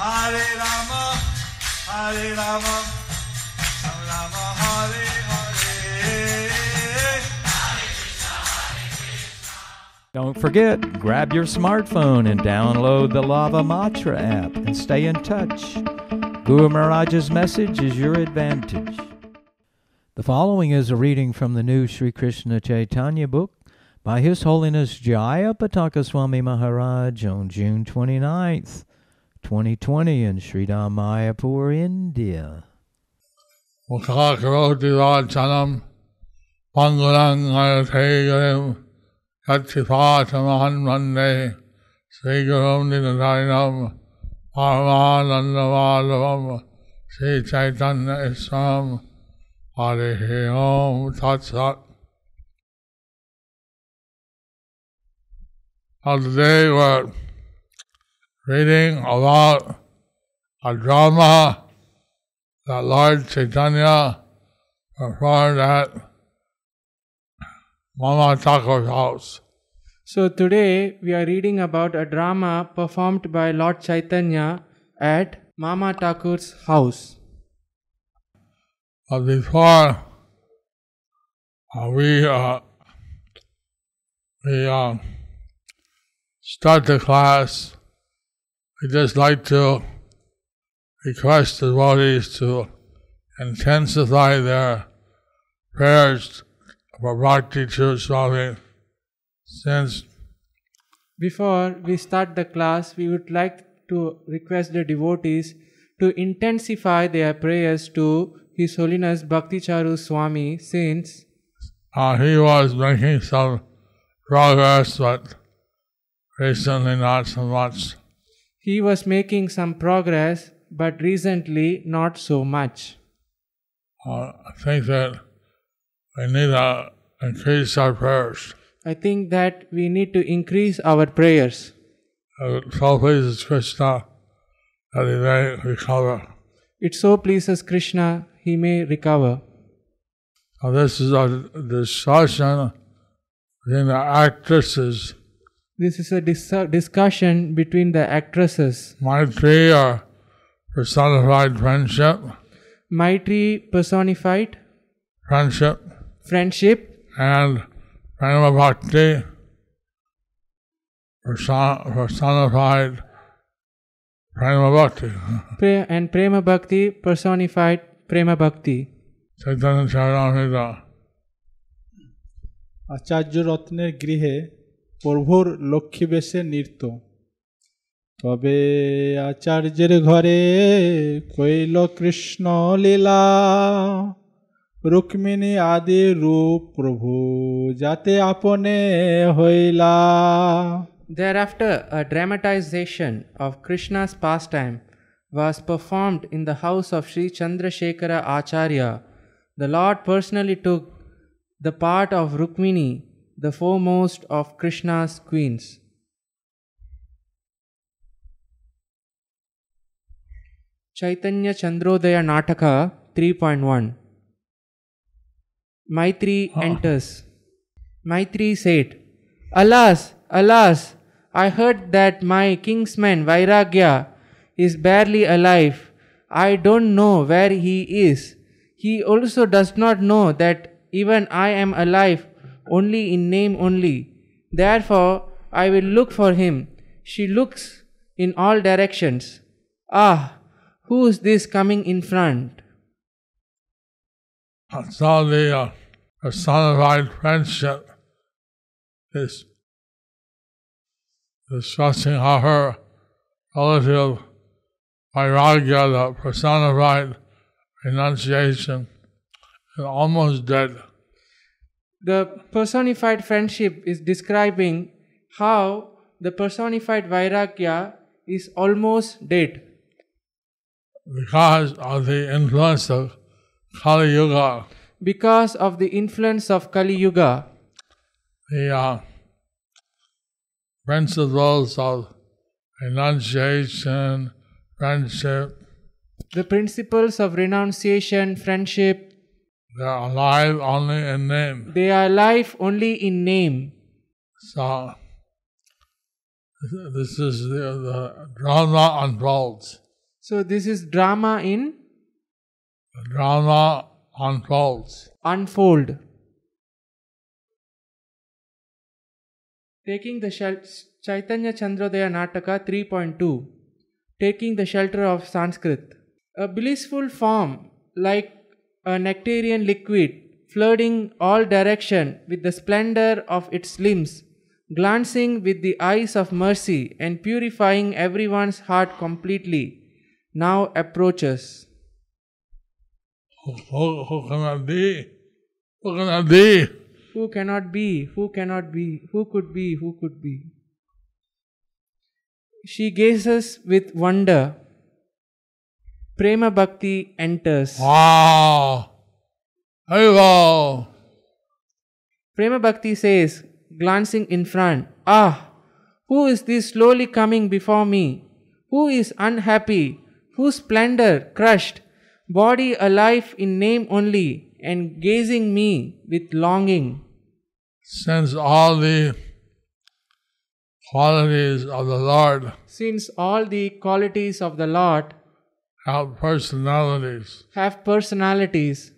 Hare Rama, Hare Rama, Rama Rama, Hare Hare. Don't forget, grab your smartphone and download the Lava Matra app and stay in touch. Guru Maharaj's message is your advantage. The following is a reading from the new Sri Krishna Chaitanya book by His Holiness Jaya Pataka Swami Maharaj on June 29th, 2020 in Sridham Mayapur, India. Mukhakaroti Rajanam Pangulangayategaram Katipatamahan Mande Sri Gurum Dinadainam Paramanandavadavam Sri Chaitanya Islam Hare Om Tat Sat Now today we're reading about a drama that Lord Chaitanya performed at Mama Thakur's house. So today we are reading about a drama performed by Lord Chaitanya at Mama Thakur's house. But before uh, we uh, we uh, start the class, we just like to request the devotees to intensify their prayers for Bhakti Charu Swami. Since Before we start the class, we would like to request the devotees to intensify their prayers to His Holiness Bhakti Charu Swami since uh, he was making some progress, but recently not so much. he was making some progress, but recently not so much. Uh, I think that we need to increase our prayers. I think that we need to increase our prayers. Uh, so pleases Krishna that he may recover. It so pleases Krishna, he may recover. Now this is a discussion between the actresses, This is a dis- discussion between the actresses. Maitri personified friendship, Maitri personified friendship, friendship and Prema Bhakti, person- personified Prema Bhakti. Pre- and Prema Bhakti personified Prema Bhakti. Chaitanya Charitamrita. আচার্য রত্নের গৃহে প্রভুর লক্ষ্মী বেশে নৃত্য তবে আচার্যের ঘরে কইল কৃষ্ণ লীলা রুক্মিণী আদি রূপ প্রভু যাতে আপনে হইলা Thereafter, a dramatization of Krishna's pastime was performed in the house of Sri Chandrasekhara Acharya. The Lord personally took the part of Rukmini, the foremost of Krishna's queens. Chaitanya Chandrodaya Nataka 3.1 Maitri enters. Maitri said, Alas, alas, I heard that my kinsman Vairagya is barely alive. I don't know where he is. He also does not know that even I am alive only in name only. Therefore, I will look for him. She looks in all directions. Ah, who is this coming in front? So the personified friendship is discussing how her relative Vairagya, the personified renunciation, is almost dead. The personified friendship is describing how the personified Vairagya is almost dead because of the influence of Kali Yuga. because of the influence of Kali Yuga. The uh, principles of renunciation, friendship, The principles of renunciation, friendship, They are alive only in name. They are alive only in name. So this is the, the drama unfolds. So this is drama in The drama unfolds. unfold. Taking the Chaitanya Chandrodaya Nataka 3.2 Taking the shelter of Sanskrit. A blissful form like a nectarian liquid flooding all direction with the splendor of its limbs, glancing with the eyes of mercy and purifying everyone's heart completely, now approaches. Who, who, who can that be? Who can that be? Who cannot be? Who cannot be? Who could be? Who could be? She gazes with wonder. Prema Bhakti enters. Wow! Hello! Prema Bhakti says, glancing in front, Ah, who is this slowly coming before me? Who is unhappy? Whose splendor crushed? Body alive in name only, and gazing me with longing. Since all the qualities of the Lord Since all the qualities of the Lord have personalities, have personalities,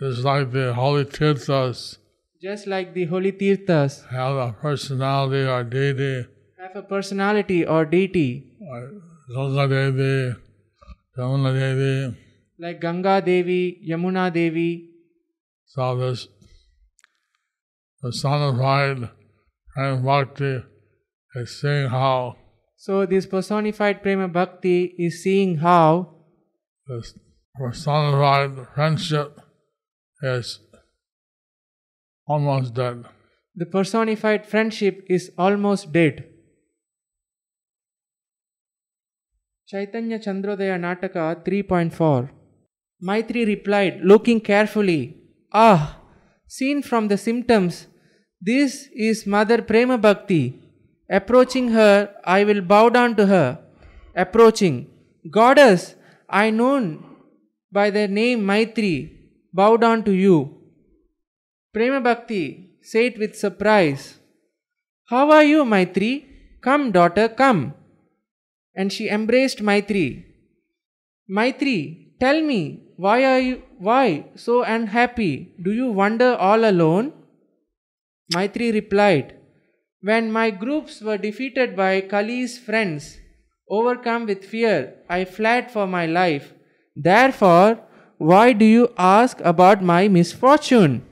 just like the holy Tirthas just like the holy Tirthas have a personality or deity, have a personality or deity, or Ganga Devi, Yamuna Devi. like Ganga Devi, Yamuna Devi. So this personified and bhakti is seeing how So, this personified Prema Bhakti is seeing how this personified friendship is almost dead. the personified friendship is almost dead. Chaitanya Chandrodaya Nataka 3.4 Maitri replied, looking carefully, Ah, seen from the symptoms, this is Mother Prema Bhakti. Approaching her, I will bow down to her. Approaching, Goddess, I known by the name Maitri, bow down to you. Prema Bhakti said with surprise, How are you, Maitri? Come, daughter, come. And she embraced Maitri. Maitri, tell me, why are you why so unhappy? Do you wander all alone? Maitri replied, When my groups were defeated by Kali's friends, overcome with fear, I fled for my life. Therefore, why do you ask about my misfortune?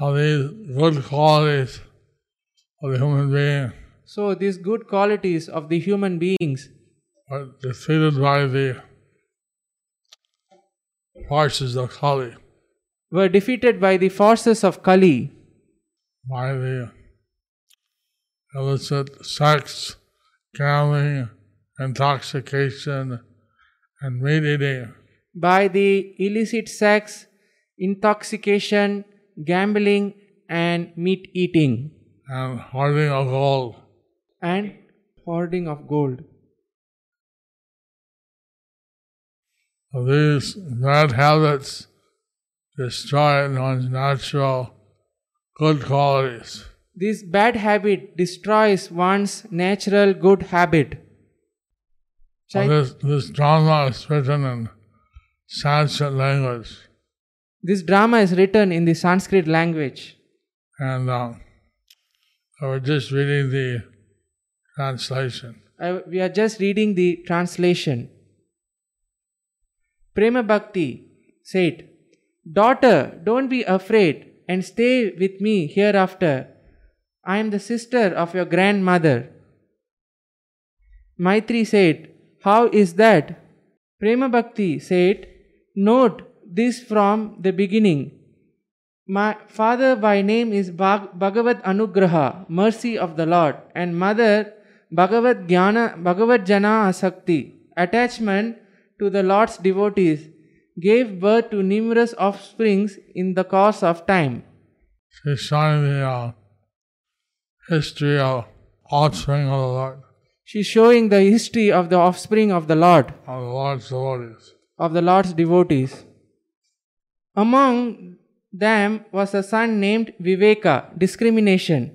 So these good qualities of the human being So, these good qualities of the human beings are defeated by the forces of Kali, were defeated by the forces of Kali, by the illicit sex, gambling, intoxication, and meat eating. by the illicit sex, intoxication, gambling, and meat eating, and hoarding of gold. and hoarding of gold. These bad habits destroy one's natural good qualities. This bad habit destroys one's natural good habit. So Chai- this, this drama is written in Sanskrit language, This drama is written in the Sanskrit language. and um, I was just reading the translation. I, we are just reading the translation. Prema Bhakti said, Daughter, don't be afraid and stay with me hereafter. I am the sister of your grandmother. Maitri said, How is that? Prema Bhakti said, Note this from the beginning. My father by name is Bhag- Bhagavad Anugraha, mercy of the Lord, and mother Bhagavad Jnana, Bhagavad Jana Asakti, attachment to the Lord's devotees, gave birth to numerous offsprings in the course of time. She's showing uh, history of offspring of the Lord, She's showing the history of the offspring of the Lord, of the Lord's devotees. of the Lord's devotees. Among them was a son named Viveka, discrimination,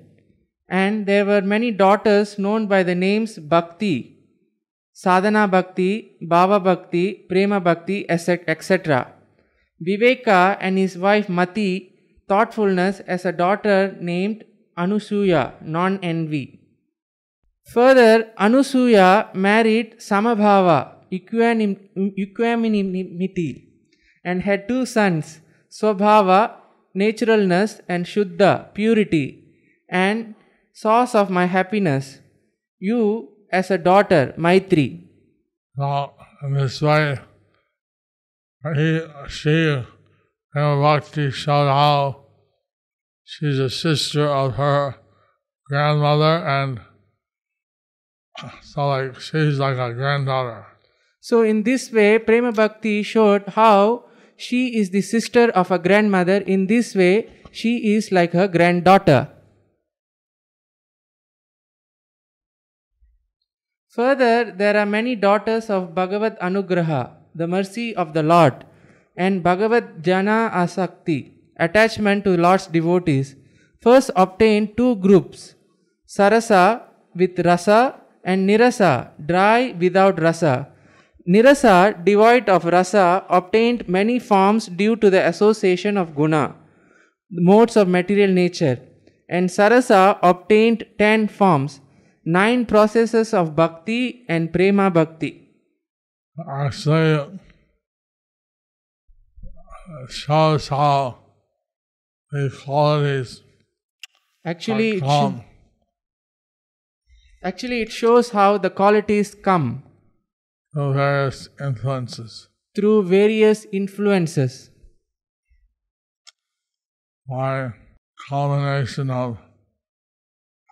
and there were many daughters known by the names Bhakti, Sadhana Bhakti, Bhava Bhakti, Prema Bhakti, etc. Viveka and his wife Mati, thoughtfulness, as a daughter named Anusuya, non envy. Further, Anusuya married Samabhava, equanim- equanimity, and had two sons, Swabhava, naturalness, and Shuddha, purity, and source of my happiness. You, as a daughter, Maitri. Now, this way, he, she, Bhakti showed how she's a sister of her grandmother, and so like she's like a granddaughter. So, in this way, Prema Bhakti showed how she is the sister of a grandmother. In this way, she is like her granddaughter. Further, there are many daughters of Bhagavad Anugraha, the mercy of the Lord, and Bhagavad Jana Asakti, attachment to Lord's devotees. First obtained two groups Sarasa with Rasa and Nirasa, dry without Rasa. Nirasa, devoid of Rasa, obtained many forms due to the association of Guna, modes of material nature, and Sarasa obtained ten forms, nine processes of Bhakti and Prema Bhakti. Shows how these qualities Actually, it sho- actually, it shows how the qualities come through various influences. through various influences. by culmination of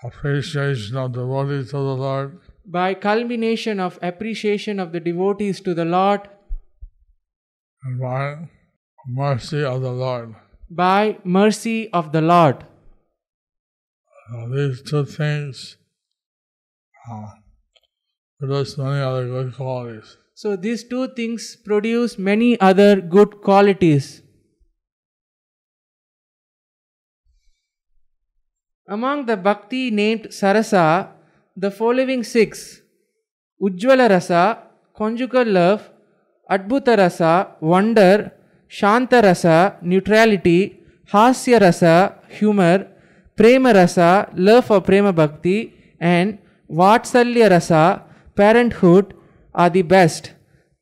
appreciation of the devotees to the Lord, By culmination of appreciation of the devotees to the Lord, and by mercy of the Lord. By mercy of the Lord. So these two things uh, produce many other good qualities. So, these two things produce many other good qualities. Among the bhakti named Sarasa, the following six Ujjvala Rasa, conjugal love, Adbhuta Rasa, wonder, Hasya Rasa, humor, Prema Rasa, love for Prema Bhakti, and Vatsalya Rasa, parenthood, are the best.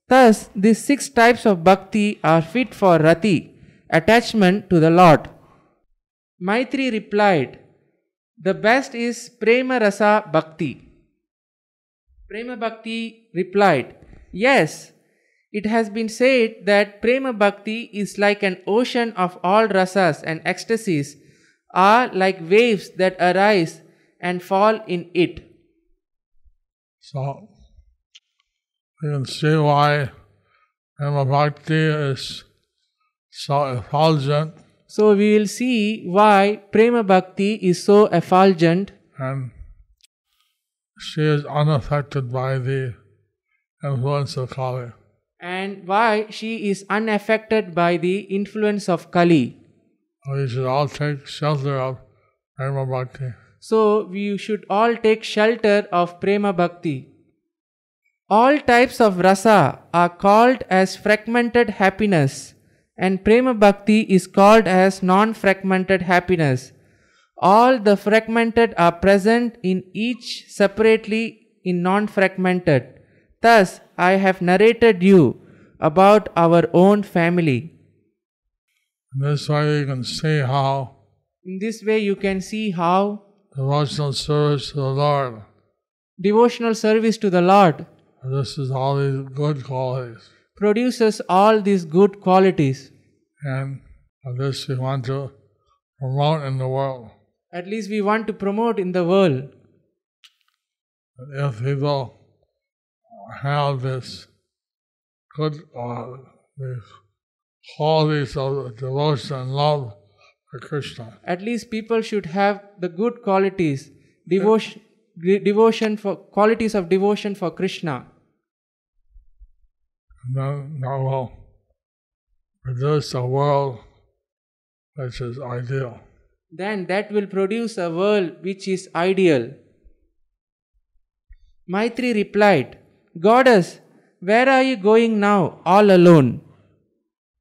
Thus, these six types of bhakti are fit for rati, attachment to the Lord. Maitri replied, The best is Prema Rasa Bhakti. Prema Bhakti replied, Yes, it has been said that Prema Bhakti is like an ocean of all rasas and ecstasies, are like waves that arise and fall in it. So you can see why Prema Bhakti is so effulgent So we will see why Prema Bhakti is so effulgent and she is unaffected by the influence of Kali. And why she is unaffected by the influence of Kali. Oh, we should all take shelter of Prema Bhakti. So we should all take shelter of Prema Bhakti. All types of rasa are called as fragmented happiness, and Prema Bhakti is called as non fragmented happiness. All the fragmented are present in each separately in non fragmented. Thus, I have narrated you about our own family. This way, you can see how In this way, you can see how devotional service to the Lord. devotional service to the Lord This is all these good qualities. produces all these good qualities. And this we want to promote in the world. At least we want to promote in the world. If people have this good, uh, these qualities of devotion and love for Krishna, At least people should have the good qualities, devotion, de- devotion for qualities of devotion for Krishna. then that will produce a world which is ideal. then that will produce a world which is ideal. Maitri replied, Goddess, where are you going now, all alone?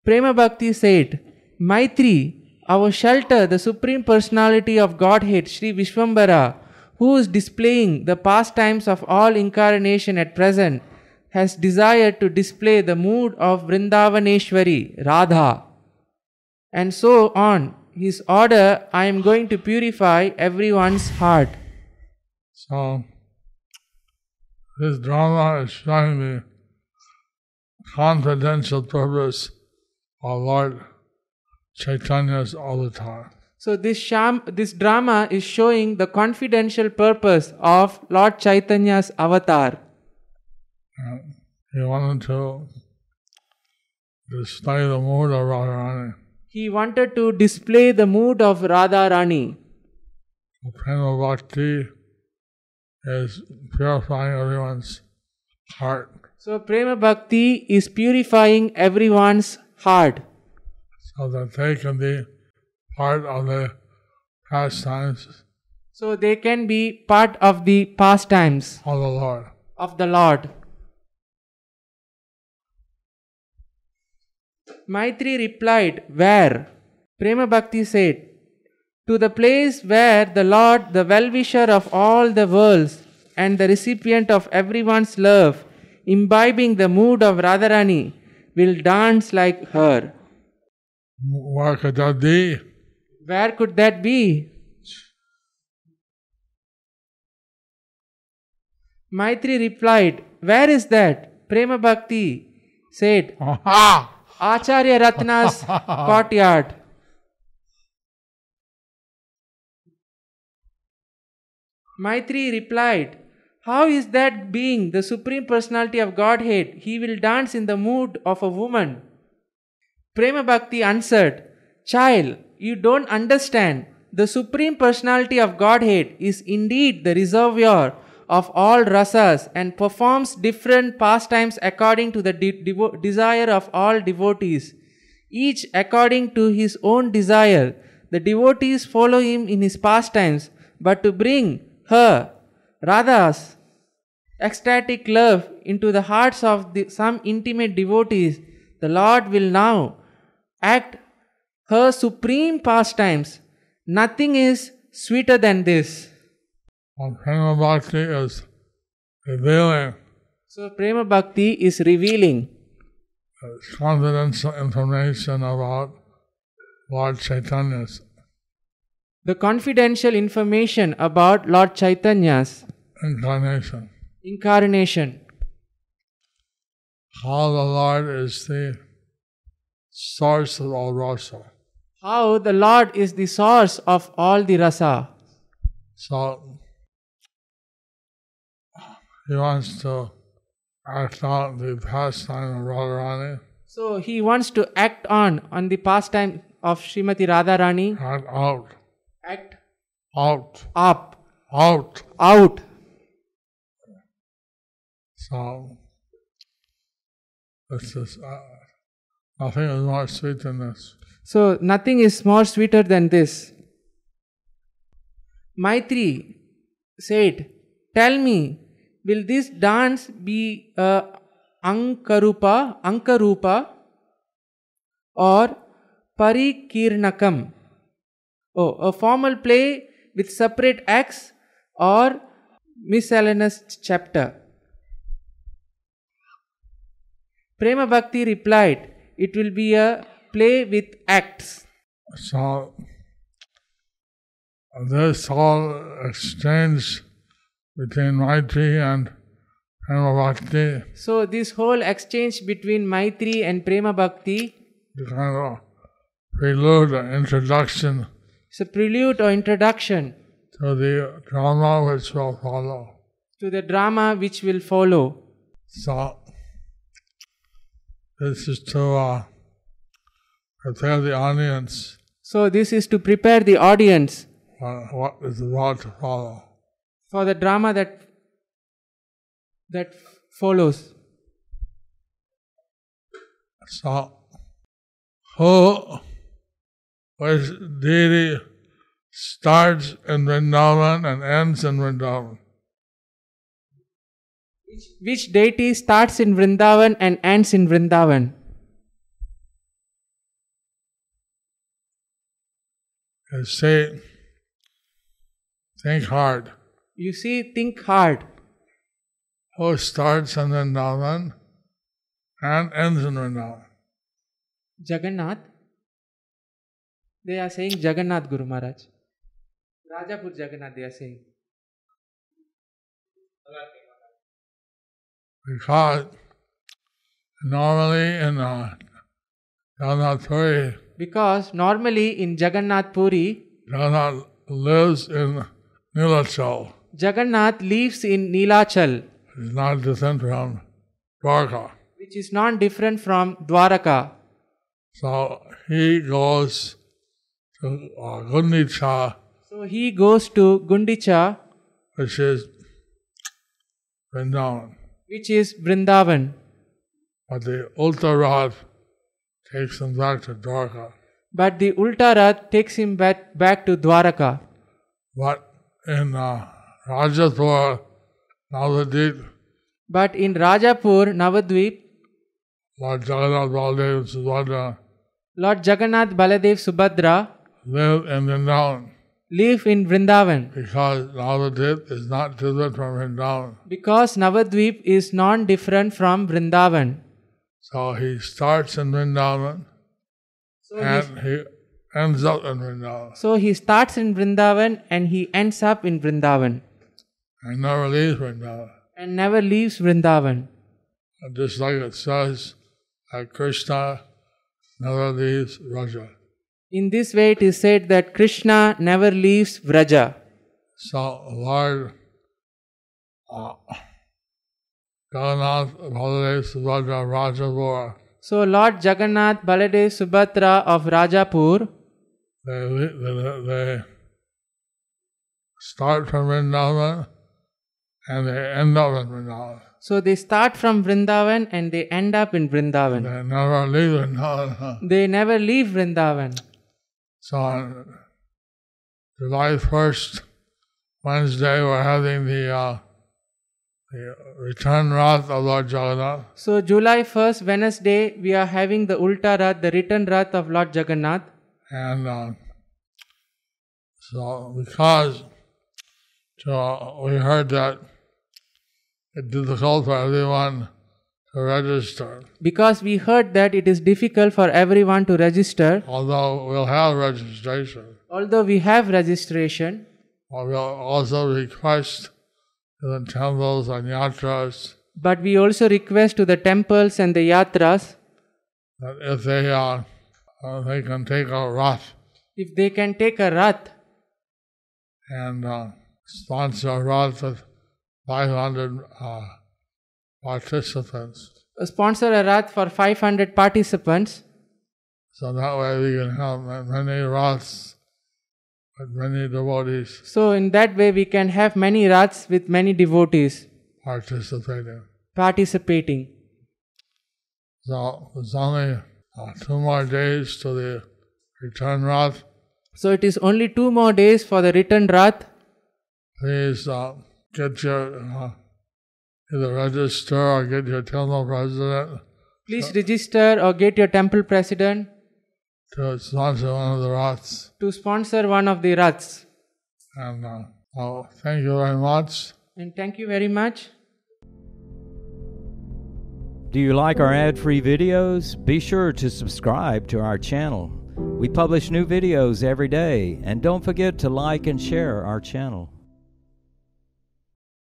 Prema Bhakti said, Maitri, our shelter, the Supreme Personality of Godhead, Sri Vishwambara, who is displaying the pastimes of all incarnation at present, has desired to display the mood of Vrindavaneshwari, Radha. And so on, his order, I am going to purify everyone's heart. So this drama is showing the confidential purpose of Lord Chaitanya's avatar. So this sham, this drama is showing the confidential purpose of Lord Chaitanya's avatar. He wanted to display the mood of Radharani. He wanted to display the mood of Radha Rani. Prema Bhakti is purifying everyone's heart. So Prema Bhakti is purifying everyone's heart so that they can be part of the pastimes so they can be part of the pastimes of the Lord. of the Lord. Maitri replied, Where? Prema Bhakti said, To the place where the Lord, the well wisher of all the worlds and the recipient of everyone's love, imbibing the mood of Radharani, will dance like her. Where could that be? Where could that be? Maitri replied, Where is that? Prema Bhakti said, Aha! Acharya Ratna's courtyard. Maitri replied, How is that being the Supreme Personality of Godhead? He will dance in the mood of a woman. Prema Bhakti answered, Child, you don't understand. The Supreme Personality of Godhead is indeed the reservoir of all rasas and performs different pastimes according to the de- devo- desire of all devotees. Each according to his own desire. The devotees follow him in his pastimes, but to bring her, Radha's ecstatic love into the hearts of the, some intimate devotees, the Lord will now act her supreme pastimes. Nothing is sweeter than this. And Prema Bhakti is revealing So, Prema Bhakti is revealing confidential information about Lord Chaitanya's the confidential information about Lord Chaitanya's incarnation. incarnation. How the Lord is the source of all rasa. How the Lord is the source of all the rasa. So he wants to act out the pastime of Radharani, So, he wants to act on on the pastime of Srimati Radharani. act out, Act out, up, out. out. So this is uh, nothing is more sweet than this. So, nothing is more sweeter than this. Maitri said, Tell me, will this dance be a Ankarupa, Ankarupa or Parikirnakam? Oh, a formal play with separate acts or miscellaneous chapter? Prema Bhakti replied, It will be a play with acts. So this whole exchange between Maitri and Prema Bhakti So, this whole exchange between Maitri and Prema Bhakti is kind of prelude, introduction is a prelude or introduction to the drama which will follow. to the drama which will follow. So this is to uh, prepare the audience So, this is to prepare the audience uh, what is about to follow. for the drama that that follows. So who, which deity starts in Vrindavan and ends in Vrindavan. Which, which deity starts in Vrindavan and ends in Vrindavan? You see, think hard. You see, think hard. Who starts in Vrindavan and ends in Vrindavan? Jagannath. They are saying Jagannath Guru Maharaj. Rajapur Jagannath they are saying. Because normally in uh, Jagannath Puri, Because normally in Jagannath Puri, Jagannath lives in Nilachal. Jagannath lives in Nilachal, It's not different from Dwarka. which is not different from Dwaraka. So he goes to uh, Gundicha, So he goes to Gundicha, which is Vrindavan. which is Vrindavan. But the Ulta Rath takes him back to Dwarka. But the Ulta Rath takes him back, back to Dwaraka. But in uh, Rajapur, Navadvip, But in Rajapur, Navadvip, Lord Jagannath Baladev Subhadra Lord Jagannath Baladev Subhadra live in Vrindavan live in Vrindavan. because Navadvip is not different from Vrindavan. Because Navadvip is non different from Vrindavan. So he starts in Vrindavan So and he ends up in Vrindavan. so he starts in Vrindavan and he ends up in Vrindavan and never leaves Vrindavan. and never leaves Vrindavan. And Just like it says that Krishna never leaves Vraja. In this way, it is said that Krishna never leaves Vraja. So Lord uh, Jagannath Baladev Subhadra Rajapur, So, Lord Jagannath Baladev Subhadra of Rajapur, they, they, they start from Vrindavan and they end up in Vrindavan. so they start from Vrindavan and they end up in Vrindavan. They never leave Vrindavan. They never leave Vrindavan. So on July 1st, Wednesday, we're having the, uh, the return Rath of Lord Jagannath. So, July 1st, Wednesday, we are having the Ulta Rath, the return Rath of Lord Jagannath. And uh, so, because so we heard that it's difficult for everyone register, Because we heard that it is difficult for everyone to register, although we'll have registration. although we have registration, But we'll also request to the temples and yatras but we also request to the temples and the yatras that if they uh, uh, they can take a rath if they can take a Rath and uh, sponsor a rath with 500 uh, participants. sponsor a Rath for 500 participants. So that way we can have many raths with many devotees So, in that way, we can have many Raths with many devotees participating. participating. So there's only uh, two more days to the return rath. So, it is only two more days for the return Rath. Please uh, get your uh, either register or get your temple president Please register or get your temple president to sponsor one of the raths. to sponsor one of the Raths. And uh, well, thank you very much. And thank you very much. Do you like our ad free videos? Be sure to subscribe to our channel. We publish new videos every day, and don't forget to like and share our channel.